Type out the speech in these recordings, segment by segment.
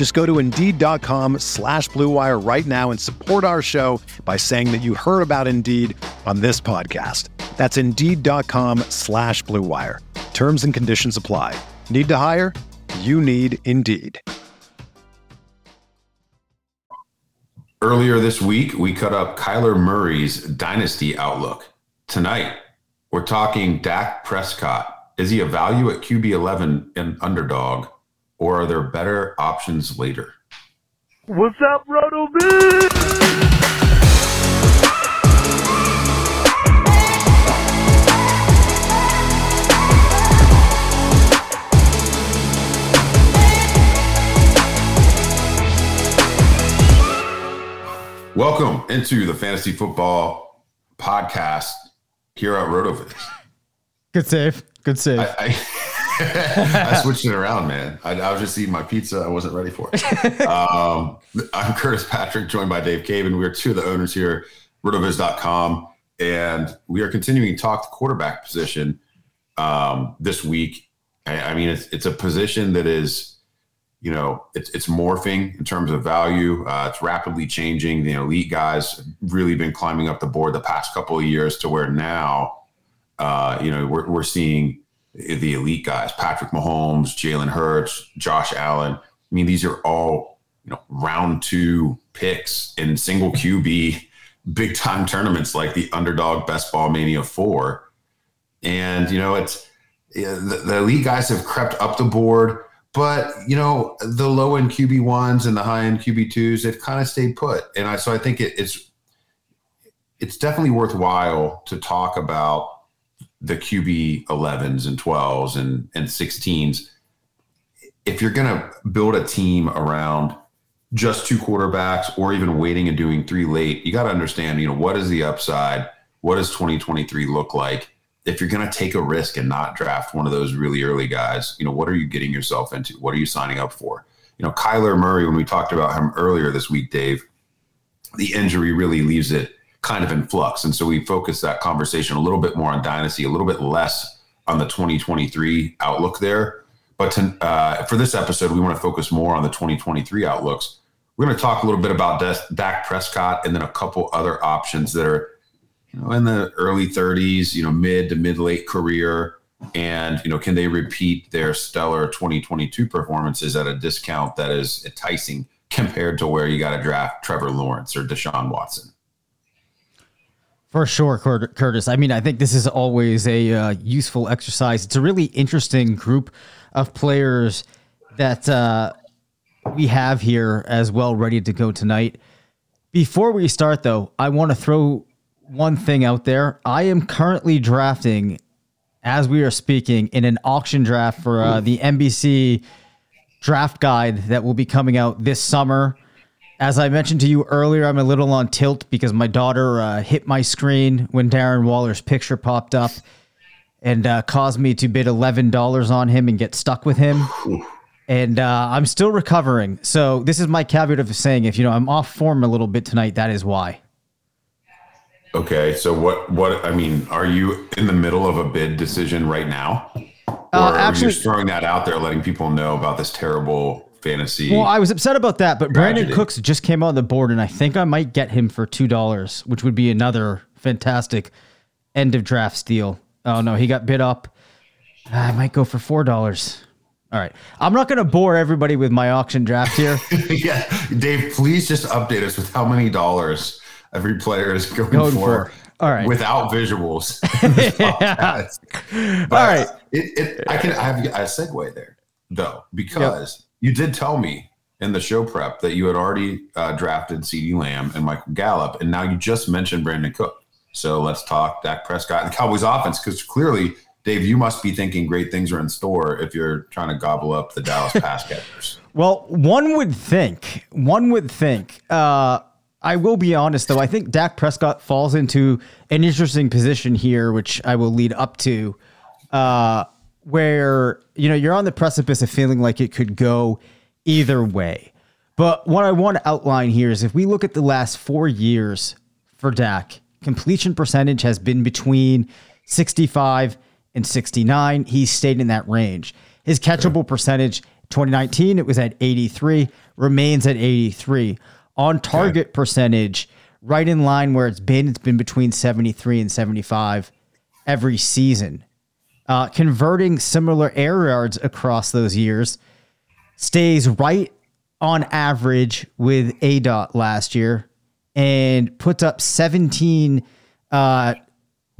Just go to Indeed.com slash BlueWire right now and support our show by saying that you heard about Indeed on this podcast. That's Indeed.com slash BlueWire. Terms and conditions apply. Need to hire? You need Indeed. Earlier this week, we cut up Kyler Murray's dynasty outlook. Tonight, we're talking Dak Prescott. Is he a value at QB 11 and underdog, or are there better options later? What's up, Roto Biz? Welcome into the Fantasy Football Podcast here at RotoViz. Good save. Good save. I, I, I switched it around, man. I, I, was just eating my pizza. I wasn't ready for it. um, I'm Curtis Patrick, joined by Dave Caban. We are two of the owners here, rotoviz.com, and we are continuing to talk the quarterback position um, this week. I, I mean, it's, it's a position that is you know, it's it's morphing in terms of value. Uh, it's rapidly changing. The elite guys really been climbing up the board the past couple of years to where now, uh, you know, we're we're seeing the elite guys: Patrick Mahomes, Jalen Hurts, Josh Allen. I mean, these are all you know round two picks in single QB big time tournaments like the Underdog Best Ball Mania Four, and you know, it's the, the elite guys have crept up the board but you know, the low end QB ones and the high end QB twos, they've kind of stayed put. And I so I think it, it's it's definitely worthwhile to talk about the QB 11s and 12s and and 16s. If you're going to build a team around just two quarterbacks or even waiting and doing three late, you got to understand, you know, what is the upside? What does 2023 look like? if you're going to take a risk and not draft one of those really early guys, you know, what are you getting yourself into? What are you signing up for? You know, Kyler Murray, when we talked about him earlier this week, Dave, the injury really leaves it kind of in flux. And so we focus that conversation a little bit more on dynasty, a little bit less on the 2023 outlook there. But to, uh, for this episode, we want to focus more on the 2023 outlooks. We're going to talk a little bit about Dak Prescott and then a couple other options that are you know, in the early 30s, you know, mid to mid late career. And, you know, can they repeat their stellar 2022 performances at a discount that is enticing compared to where you got to draft Trevor Lawrence or Deshaun Watson? For sure, Curtis. I mean, I think this is always a uh, useful exercise. It's a really interesting group of players that uh, we have here as well, ready to go tonight. Before we start, though, I want to throw one thing out there. I am currently drafting, as we are speaking, in an auction draft for uh, the NBC draft guide that will be coming out this summer. As I mentioned to you earlier, I'm a little on tilt because my daughter uh, hit my screen when Darren Waller's picture popped up and uh, caused me to bid $11 on him and get stuck with him. And uh, I'm still recovering. So, this is my caveat of saying if you know I'm off form a little bit tonight, that is why. Okay, so what? What I mean, are you in the middle of a bid decision right now, uh, or uh, actually, are you just throwing that out there, letting people know about this terrible fantasy? Well, I was upset about that, but tragedy. Brandin Cooks just came on the board, and I think I might get him for two dollars, which would be another fantastic end of draft steal. Oh no, he got bid up. Ah, I might go for four dollars. All right. I'm not going to bore everybody with my auction draft here. yeah. Dave, please just update us with how many dollars every player is going, going for. for. All right. without visuals. Yeah. All right. It, it, I can I have a segue there though because you did tell me in the show prep that you had already uh, drafted CeeDee Lamb and Michael Gallup, and now you just mentioned Brandin Cook. So let's talk Dak Prescott and the Cowboys offense because clearly, Dave, you must be thinking great things are in store if you're trying to gobble up the Dallas pass catchers. Well, one would think, one would think. Uh, I will be honest though. I think Dak Prescott falls into an interesting position here, which I will lead up to, uh, where you know you're on the precipice of feeling like it could go either way. But what I want to outline here is if we look at the last four years for Dak, completion percentage has been between 65 and 69. He's stayed in that range. His catchable percentage, 2019, it was at 83, remains at 83. On target percentage, right in line where it's been, it's been between 73 and 75 every season. Uh, converting similar air yards across those years stays right on average with aDOT last year and puts up 17 uh,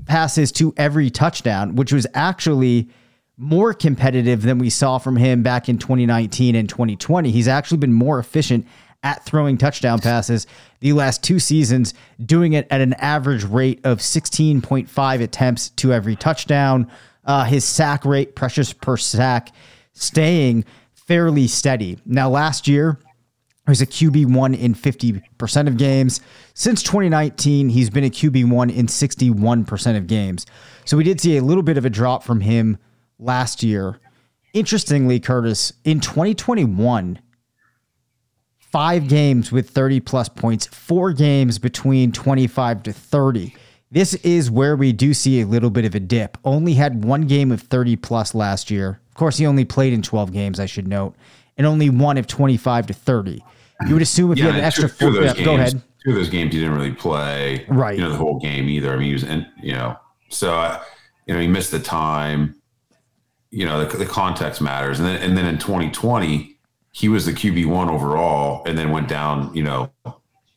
passes to every touchdown, which was actually more competitive than we saw from him back in 2019 and 2020. He's actually been more efficient at throwing touchdown passes the last two seasons, doing it at an average rate of 16.5 attempts to every touchdown. Uh, his sack rate, pressures per sack, staying fairly steady. Now, last year, he was a QB1 in 50% of games. Since 2019, he's been a QB1 in 61% of games. So we did see a little bit of a drop from him last year. Interestingly, Curtis, in 2021, five games with 30 plus points, four games between 25 to 30. This is where we do see a little bit of a dip. Only had one game of 30 plus last year. Of course, he only played in 12 games, I should note, and only one of 25 to 30. You would assume if you had an extra two, two four, those yeah, go ahead. Two of those games he didn't really play, Right. You know, the whole game either. I mean, he was in, you know, so uh, you know he missed the time. You know, the, the context matters, and then and then in 2020 he was the QB one overall, and then went down. You know,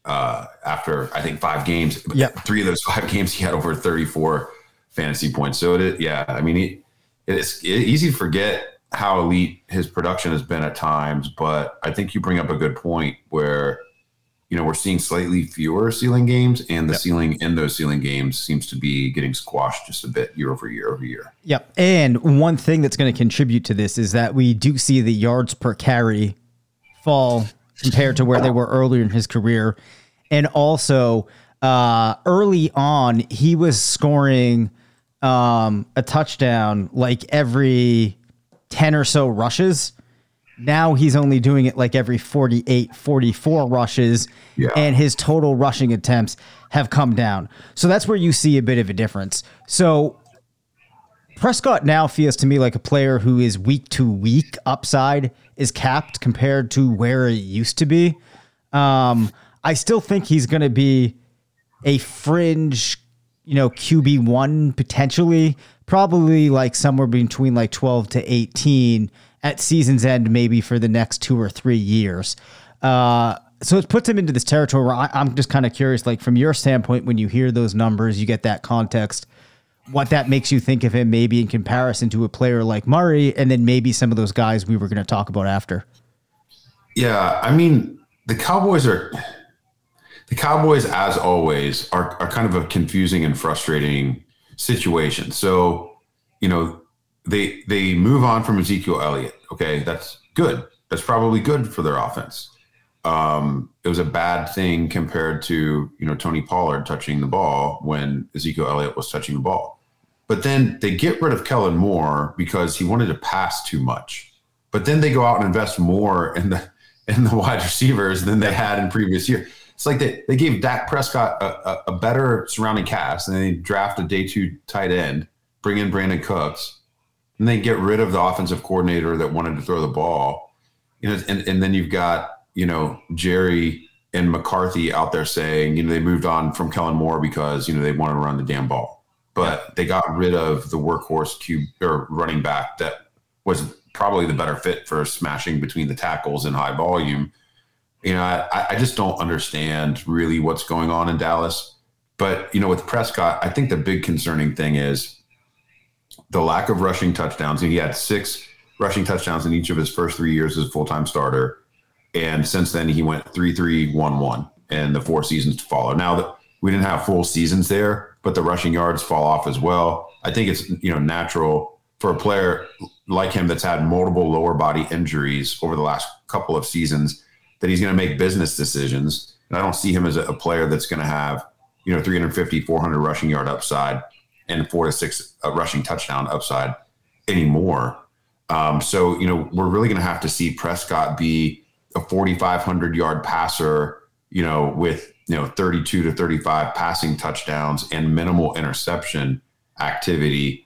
uh, after I think five games, Yep. three of those five games he had over 34 fantasy points. So it, is- yeah, I mean, he, it's easy to forget how elite his production has been at times, but I think you bring up a good point where you know we're seeing slightly fewer ceiling games, and the ceiling in those ceiling games seems to be getting squashed just a bit year over year over year. Yep. And one thing that's going to contribute to this is that we do see the yards per carry fall compared to where they were earlier in his career. And also, uh, early on, he was scoring um, a touchdown like every 10 or so rushes. Now he's only doing it like every 48, 44 rushes, Yeah. and his total rushing attempts have come down. So that's where you see a bit of a difference. So Prescott now feels to me like a player who is week to week upside is capped compared to where it used to be. Um, I still think he's going to be a fringe, you know, QB one potentially, probably like somewhere between like 12 to 18 at season's end, maybe for the next two or three years. Uh, so it puts him into this territory where I, I'm just kind of curious, like from your standpoint, when you hear those numbers, you get that context what that makes you think of him maybe in comparison to a player like Murray and then maybe some of those guys we were going to talk about after. Yeah, I mean, the Cowboys are the Cowboys, as always, are are kind of a confusing and frustrating situation. So, you know, they they move on from Ezekiel Elliott. Okay, that's good. That's probably good for their offense. Um, it was a bad thing compared to you know Tony Pollard touching the ball when Ezekiel Elliott was touching the ball. But then they get rid of Kellen Moore because he wanted to pass too much. But then they go out and invest more in the in the wide receivers than they had in previous year. It's like they, they gave Dak Prescott a, a, a better surrounding cast, and they draft a day two tight end, bring in Brandin Cooks, and they get rid of the offensive coordinator that wanted to throw the ball. You know, and, and then you've got, you know, Jerry and McCarthy out there saying, you know, they moved on from Kellen Moore because, you know, they want to run the damn ball. But they got rid of the workhorse cube or running back that was probably the better fit for smashing between the tackles in high volume. You know, I, I just don't understand really what's going on in Dallas. But, you know, with Prescott, I think the big concerning thing is the lack of rushing touchdowns. He had six rushing touchdowns in each of his first three years as a full time starter. And since then, he went 3 3 1 1 in the four seasons to follow. Now, that we didn't have full seasons there, but the rushing yards fall off as well. I think it's, you know, natural for a player like him that's had multiple lower body injuries over the last couple of seasons that he's going to make business decisions. And I don't see him as a, player that's going to have, you know, 350, 400 rushing yard upside and four to six uh, rushing touchdown upside anymore. Um, so, you know, we're really going to have to see Prescott be a 4,500 yard passer, you know, with, you know, 32 to 35 passing touchdowns and minimal interception activity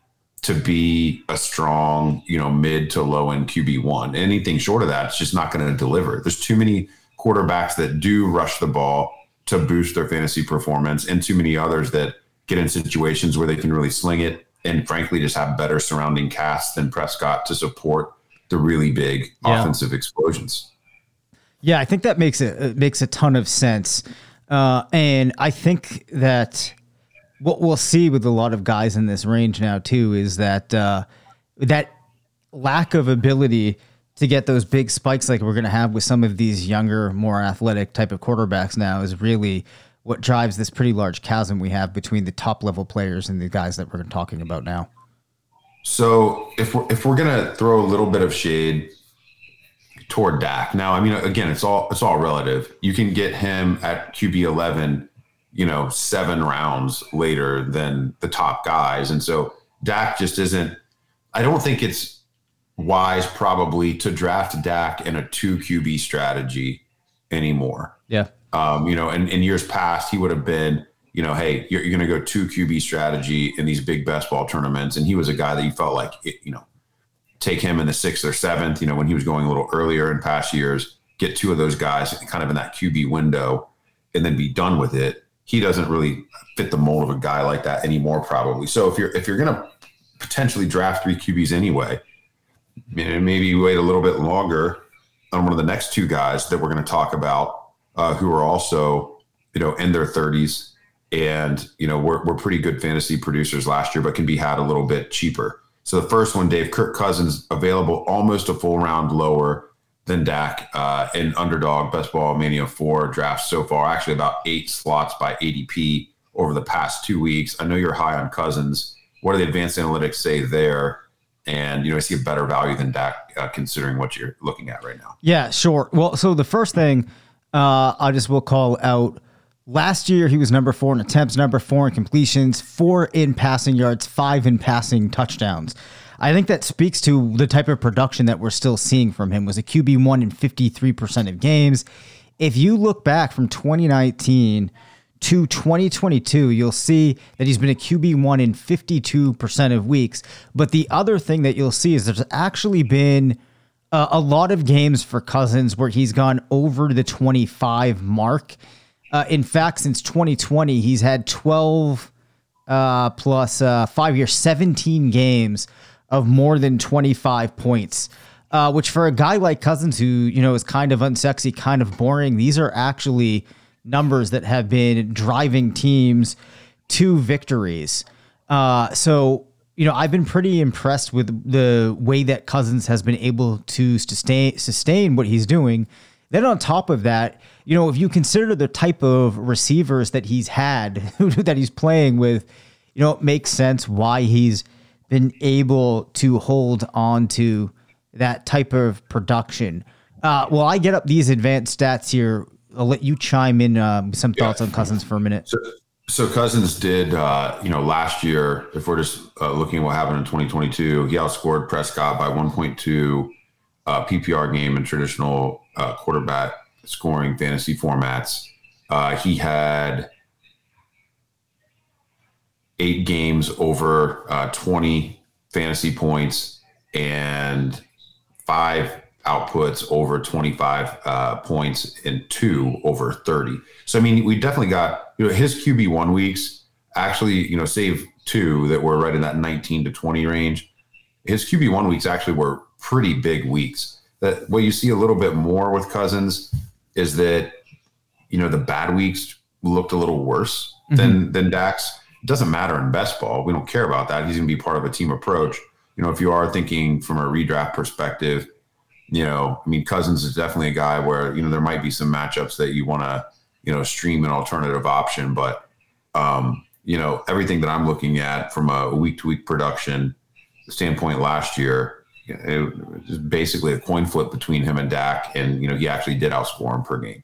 to be a strong, you know, mid to low end QB1. Anything short of that, it's just not going to deliver. There's too many quarterbacks that do rush the ball to boost their fantasy performance and too many others that get in situations where they can really sling it and frankly just have better surrounding cast than Prescott to support the really big yeah. offensive explosions. Yeah, I think that makes a makes a ton of sense. Uh, and I think that what we'll see with a lot of guys in this range now too is that uh, that lack of ability to get those big spikes like we're going to have with some of these younger, more athletic type of quarterbacks now is really what drives this pretty large chasm we have between the top level players and the guys that we're talking about now. So if we're if we're gonna throw a little bit of shade toward Dak, now I mean again it's all it's all relative. You can get him at QB eleven, you know, seven rounds later than the top guys, and so Dak just isn't. I don't think it's wise probably to draft Dak in a two QB strategy anymore. Yeah. Um, you know, and in years past, he would have been, you know, hey, you're, you're going to go two QB strategy in these big best ball tournaments. And he was a guy that you felt like, it, you know, take him in the sixth or seventh, you know, when he was going a little earlier in past years, get two of those guys kind of in that QB window and then be done with it. He doesn't really fit the mold of a guy like that anymore, probably. So if you're if you're to potentially draft three QBs anyway, maybe wait a little bit longer on one of the next two guys that we're going to talk about uh, who are also, you know, in their 30s. And, you know, we're, we're pretty good fantasy producers last year, but can be had a little bit cheaper. So the first one, Dave Kirk Cousins, available almost a full round lower than Dak uh, in underdog best ball mania four drafts so far, actually about eight slots by ADP over the past two weeks. I know you're high on Cousins. What do the advanced analytics say there? And you know, I see a better value than Dak uh, considering what you're looking at right now. Yeah, sure. Well, so the first thing uh, I just will call out. Last year, he was number four in attempts, number four in completions, four in passing yards, five in passing touchdowns. I think that speaks to the type of production that we're still seeing from him. Was a QB one in 53% of games. If you look back from 2019 to 2022, you'll see that he's been a QB one in 52% of weeks. But the other thing that you'll see is there's actually been uh, a lot of games for Cousins where he's gone over the 25 mark. Uh, in fact, since 2020, he's had 12 uh, plus uh, five years, 17 games of more than 25 points. Uh, which for a guy like Cousins, who you know is kind of unsexy, kind of boring, these are actually numbers that have been driving teams to victories. Uh, so you know, I've been pretty impressed with the way that Cousins has been able to sustain sustain what he's doing. Then on top of that, you know, if you consider the type of receivers that he's had, that he's playing with, you know, it makes sense why he's been able to hold on to that type of production. Uh, well, I get up these advanced stats here. I'll let you chime in uh, some thoughts yeah. on Cousins for a minute. So, so Cousins did, uh, you know, last year. If we're just uh, looking at what happened in 2022, he outscored Prescott by 1.2 uh, PPR game in traditional uh, quarterback scoring fantasy formats. Uh, he had eight games over uh, 20 fantasy points and five outputs over 25 uh, points and two over 30. So, I mean, we definitely got, you know, his QB1 weeks actually, you know, save two that were right in that 19 to 20 range. His QB1 weeks actually were pretty big weeks. That what you see a little bit more with Cousins is that, you know, the bad weeks looked a little worse then than Dak's it doesn't matter in best ball. We don't care about that. He's going to be part of a team approach. You know, if you are thinking from a redraft perspective, you know, I mean, Cousins is definitely a guy where you know there might be some matchups that you want to you know stream an alternative option, but um, you know everything that I'm looking at from a week to week production standpoint last year, it was basically a coin flip between him and Dak, and you know he actually did outscore him per game.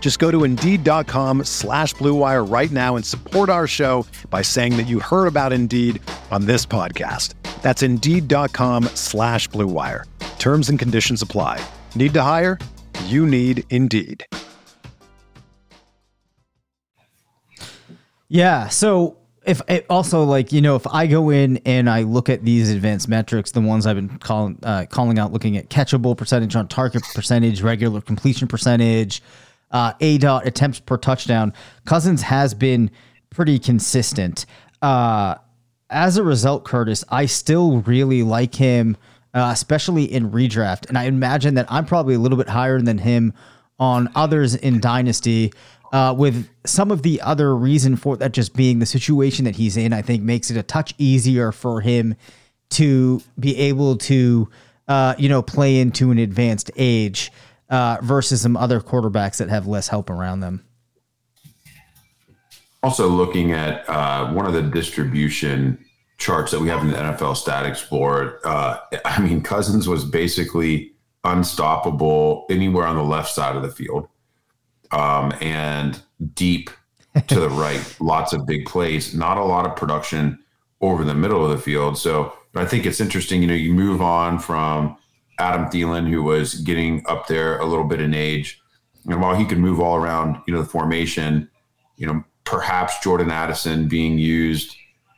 Just go to Indeed.com slash BlueWire right now and support our show by saying that you heard about Indeed on this podcast. That's Indeed.com slash BlueWire. Terms and conditions apply. Need to hire? You need Indeed. Yeah. So if it also like you know if I go in and I look at these advanced metrics, the ones I've been calling uh, calling out, looking at catchable percentage on target percentage, regular completion percentage, uh, aDOT attempts per touchdown, Cousins has been pretty consistent. Uh, as a result, Curtis, I still really like him, uh, especially in redraft, and I imagine that I'm probably a little bit higher than him on others in Dynasty. Uh, with some of the other reason for that just being the situation that he's in, I think makes it a touch easier for him to be able to, uh, you know, play into an advanced age uh, versus some other quarterbacks that have less help around them. Also, looking at uh, one of the distribution charts that we have in the NFL Stat Explorer, uh, I mean, Cousins was basically unstoppable anywhere on the left side of the field um, and deep to the right. Lots of big plays, not a lot of production over the middle of the field. So I think it's interesting. You know, you move on from Adam Thielen, who was getting up there a little bit in age, and while he could move all around, you know, the formation, you know, perhaps Jordan Addison being used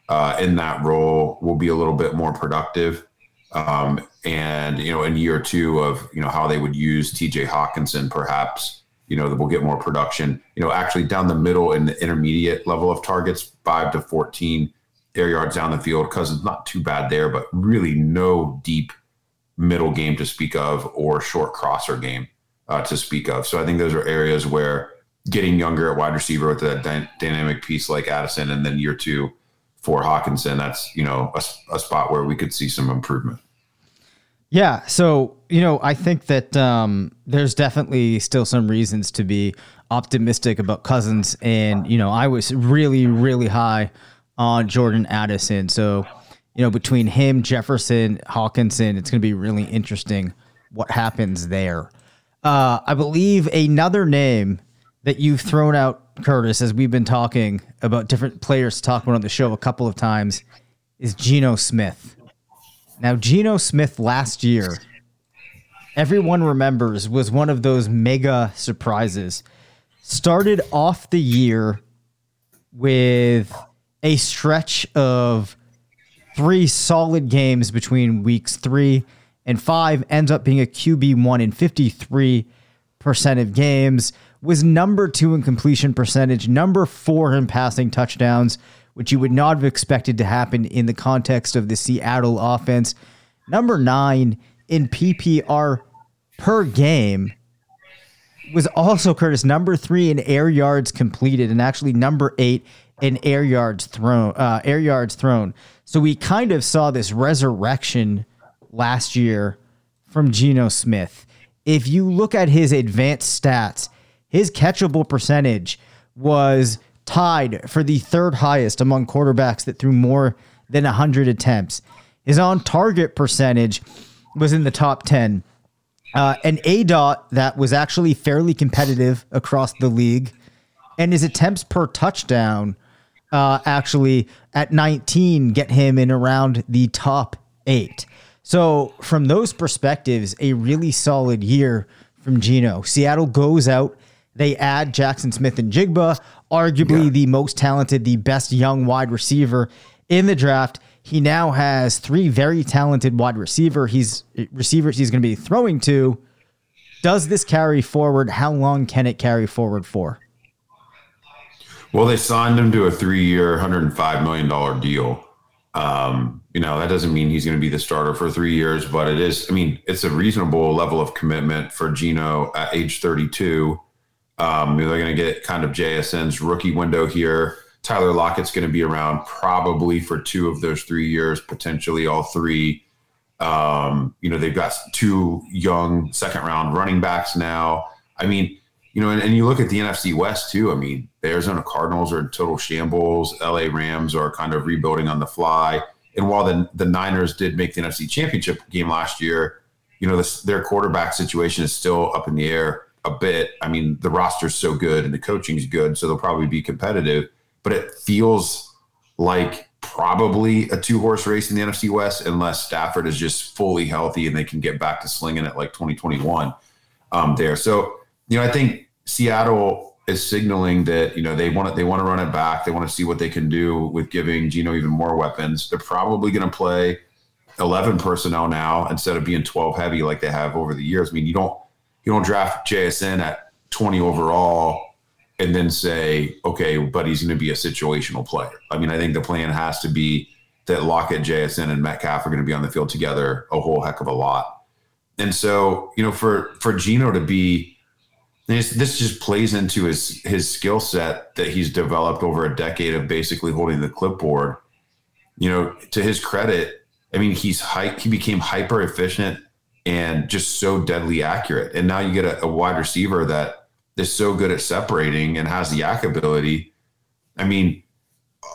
uh, in that role will be a little bit more productive. Um, and you know, in year two of you know how they would use T.J. Hockenson, perhaps you know, that will get more production. You know, actually down the middle in the intermediate level of targets, five to 14 air yards down the field. Cousins not too bad there, but really no deep middle game to speak of or short crosser game uh, to speak of. So I think those are areas where getting younger at wide receiver with a dy- dynamic piece like Addison and then year two for Hockenson, that's, you know, a, a spot where we could see some improvement. Yeah. So, you know, I think that um, there's definitely still some reasons to be optimistic about Cousins. And, you know, I was really, really high on Jordan Addison. So, you know, between him, Jefferson, Hockenson, it's going to be really interesting what happens there. Uh, I believe another name that you've thrown out, Curtis, as we've been talking about different players to talk about on the show a couple of times, is Geno Smith. Now, Geno Smith last year, everyone remembers, was one of those mega surprises. Started off the year with a stretch of three solid games between weeks three and five, ends up being a QB1 in 53% of games, was number two in completion percentage, number four in passing touchdowns, which you would not have expected to happen in the context of the Seattle offense. Number nine in PPR per game was also Curtis number three in air yards completed and actually number eight in air yards thrown. Uh, air yards thrown. So we kind of saw this resurrection last year from Geno Smith. If you look at his advanced stats, his catchable percentage was tied for the third highest among quarterbacks that threw more than 100 attempts. His on target percentage was in the top 10. Uh, an aDOT that was actually fairly competitive across the league, and his attempts per touchdown uh, actually at 19 get him in around the top eight. So, from those perspectives, a really solid year from Geno. Seattle goes out, they add Jackson Smith-Njigba, arguably yeah. the most talented, the best young wide receiver in the draft. He now has three very talented wide receiver. He's receivers he's going to be throwing to. Does this carry forward? How long can it carry forward for? Well, they signed him to a three-year, $105 million deal. Um, you know, that doesn't mean he's going to be the starter for three years, but it is, I mean, it's a reasonable level of commitment for Geno at age 32. Um, they're going to get kind of JSN's rookie window here. Tyler Lockett's going to be around probably for two of those three years, potentially all three. Um, you know, they've got two young second round running backs now. I mean, you know, and, and, you look at the NFC West too. I mean, the Arizona Cardinals are in total shambles. LA Rams are kind of rebuilding on the fly. And while the, the Niners did make the NFC Championship game last year, you know, this, their quarterback situation is still up in the air a bit. I mean, the roster's so good and the coaching's good, so they'll probably be competitive but it feels like probably a two horse race in the NFC West unless Stafford is just fully healthy and they can get back to slinging it like 2021 um, there. So, you know, I think Seattle is signaling that, you know, they want to, they want to run it back. They want to see what they can do with giving Geno even more weapons. They're probably going to play 11 personnel now instead of being 12 heavy like they have over the years. I mean, you don't, you don't draft JSN at 20 overall and then say, okay, but he's going to be a situational player. I mean, I think the plan has to be that Lockett, JSN, and Metcalf are going to be on the field together a whole heck of a lot. And so, you know, for for Geno to be, this, this just plays into his his skill set that he's developed over a decade of basically holding the clipboard. You know, to his credit, I mean, he's hy- he became hyper efficient and just so deadly accurate. And now you get a, a wide receiver that is so good at separating and has the YAC ability. I mean,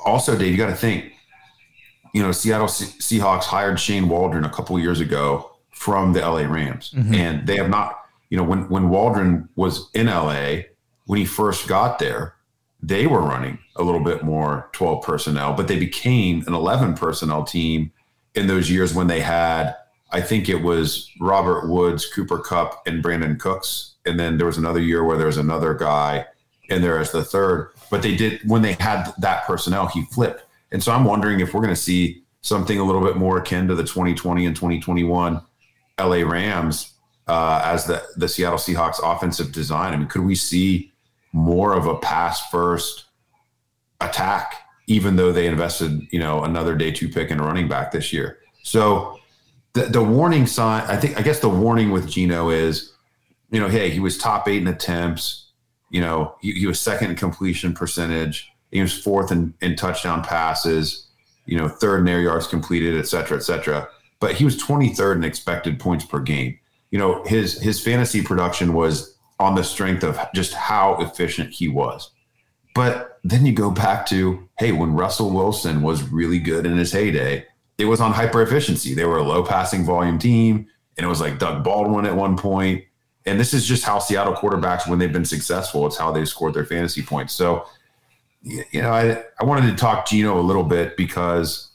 also, Dave, you got to think, you know, Seattle Seahawks hired Shane Waldron a couple years ago from the LA Rams, mm-hmm. and they have not, you know, when when Waldron was in LA when he first got there, they were running a little bit more 12 personnel, but they became an 11 personnel team in those years when they had, I think it was Robert Woods, Cooper Kupp, and Brandin Cooks and then there was another year where there was another guy in there as the third. But they did when they had that personnel, he flipped. And so I'm wondering if we're going to see something a little bit more akin to the 2020 and 2021 LA Rams uh, as the the Seattle Seahawks offensive design. I mean, could we see more of a pass first attack, even though they invested, you know, another day two pick and a running back this year? So the, the warning sign, I think, I guess the warning with Geno is you know, hey, he was top eight in attempts. You know, he, he was second in completion percentage. He was fourth in, in touchdown passes. You know, third in air yards completed, et cetera, et cetera. But he was 23rd in expected points per game. You know, his his fantasy production was on the strength of just how efficient he was. But then you go back to, hey, when Russell Wilson was really good in his heyday, it was on hyper efficiency. They were a low passing volume team, and it was like Doug Baldwin at one point and this is just how Seattle quarterbacks, when they've been successful, it's how they've scored their fantasy points. So, you know, I, I wanted to talk Geno a little bit because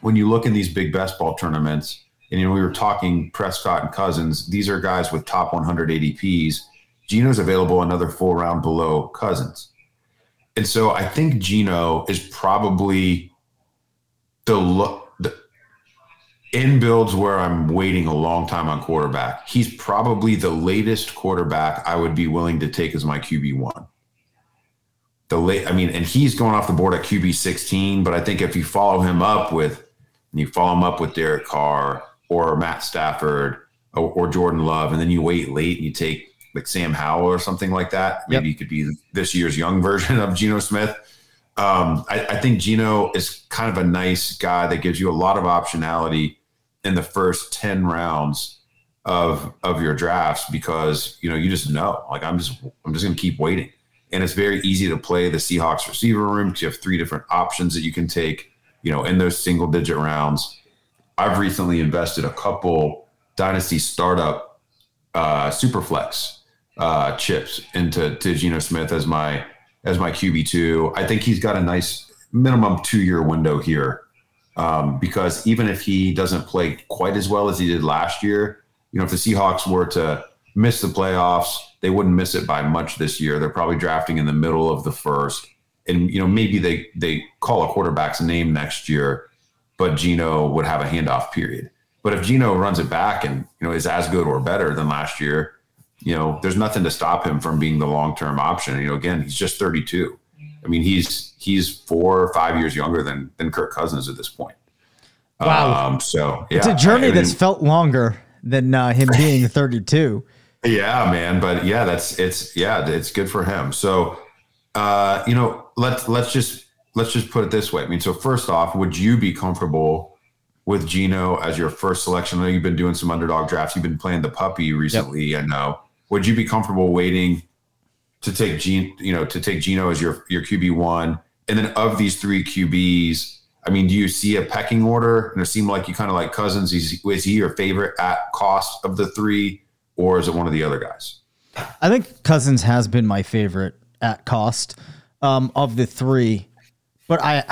when you look in these big best ball tournaments, and you know, we were talking Prescott and Cousins, these are guys with top 100 ADPs. Geno's available another full round below Cousins. And so I think Geno is probably the look in builds where I'm waiting a long time on quarterback, he's probably the latest quarterback I would be willing to take as my QB one. The late, I mean, and he's going off the board at QB 16, but I think if you follow him up with, and you follow him up with Derek Carr or Matt Stafford or, or, Jordan Love, and then you wait late and you take like Sam Howell or something like that. Maybe yep. he could be this year's young version of Geno Smith. Um, I, I think Geno is kind of a nice guy that gives you a lot of optionality in the first 10 rounds of of your drafts because you know you just know like i'm just i'm just going to keep waiting and it's very easy to play the seahawks receiver room because you have three different options that you can take you know in those single digit rounds i've recently invested a couple dynasty startup uh, superflex uh, chips into to Geno Smith as my as my QB two. I think he's got a nice minimum two year window here um, because even if he doesn't play quite as well as he did last year, you know, if the Seahawks were to miss the playoffs, they wouldn't miss it by much this year. They're probably drafting in the middle of the first, and you know maybe they they call a quarterback's name next year, but Geno would have a handoff period. But if Geno runs it back and you know is as good or better than last year, you know there's nothing to stop him from being the long term option. You know, again, he's just 32. I mean, he's he's four or five years younger than than Kirk Cousins at this point. Wow. Um, so yeah, It's a journey I mean, that's felt longer than uh, him being 32. Yeah, man. But yeah, that's it's yeah, it's good for him. So uh, you know, let's let's just let's just put it this way. I mean, so first off, would you be comfortable with Geno as your first selection? I know you've been doing some underdog drafts. You've been playing the puppy recently. I know. Would you be comfortable waiting to take Gene, you know, to take Geno as your your QB one, and then of these three QBs, I mean, do you see a pecking order? And it seemed like you kind of like Cousins. Is, is he your favorite at cost of the three, or is it one of the other guys? I think Cousins has been my favorite at cost um, of the three, but I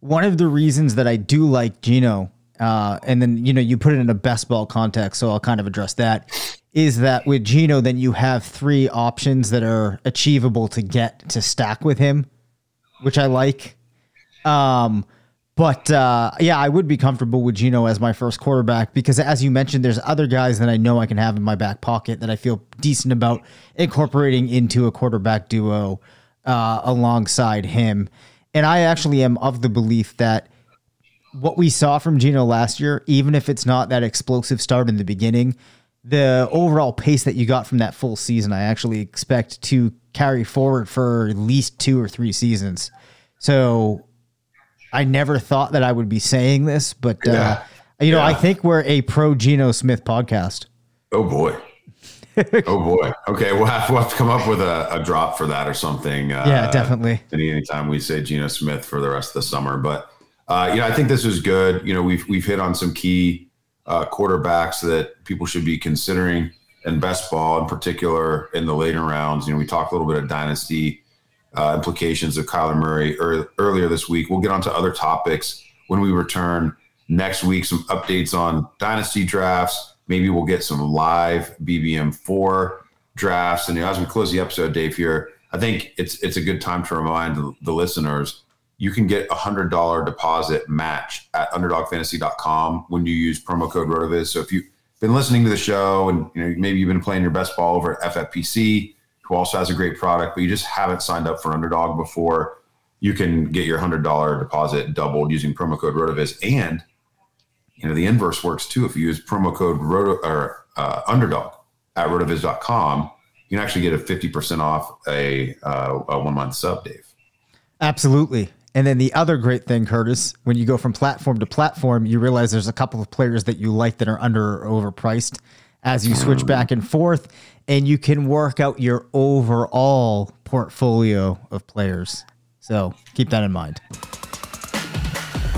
one of the reasons that I do like Geno, uh, and then you know you put it in a best ball context, so I'll kind of address that. Is that with Geno, then you have three options that are achievable to get to stack with him, which I like. Um, but uh, yeah, I would be comfortable with Geno as my first quarterback because, as you mentioned, there's other guys that I know I can have in my back pocket that I feel decent about incorporating into a quarterback duo uh, alongside him. And I actually am of the belief that what we saw from Geno last year, even if it's not that explosive start in the beginning, the overall pace that you got from that full season, I actually expect to carry forward for at least two or three seasons. So I never thought that I would be saying this, but uh, Yeah. you know, I think we're a pro Geno Smith podcast. Oh boy. oh boy. Okay, we'll have, we'll have to come up with a, a drop for that or something. Uh, Yeah, definitely. Any anytime we say Geno Smith for the rest of the summer, but uh, you know, I think this is good. You know, we've we've hit on some key uh, quarterbacks that people should be considering, and best ball in particular in the later rounds. You know, we talked a little bit of dynasty uh, implications of Kyler Murray ear earlier this week. We'll get onto other topics when we return next week. Some updates on dynasty drafts. Maybe we'll get some live BBM four drafts. And you know, as we close the episode, Dave, here, I think it's it's a good time to remind the, listeners you can get a hundred dollar deposit match at underdogfantasy.com when you use promo code RotoViz. So if you've been listening to the show and you know maybe you've been playing your best ball over at FFPC, who also has a great product, but you just haven't signed up for Underdog before, you can get your hundred dollar deposit doubled using promo code RotoViz. And you know the inverse works too. If you use promo code Roto or uh, Underdog at rotoviz.com, you can actually get a fifty percent off a, uh, a one month sub, Dave. Absolutely. And then the other great thing, Curtis, when you go from platform to platform, you realize there's a couple of players that you like that are under or overpriced as you switch back and forth, and you can work out your overall portfolio of players. So keep that in mind.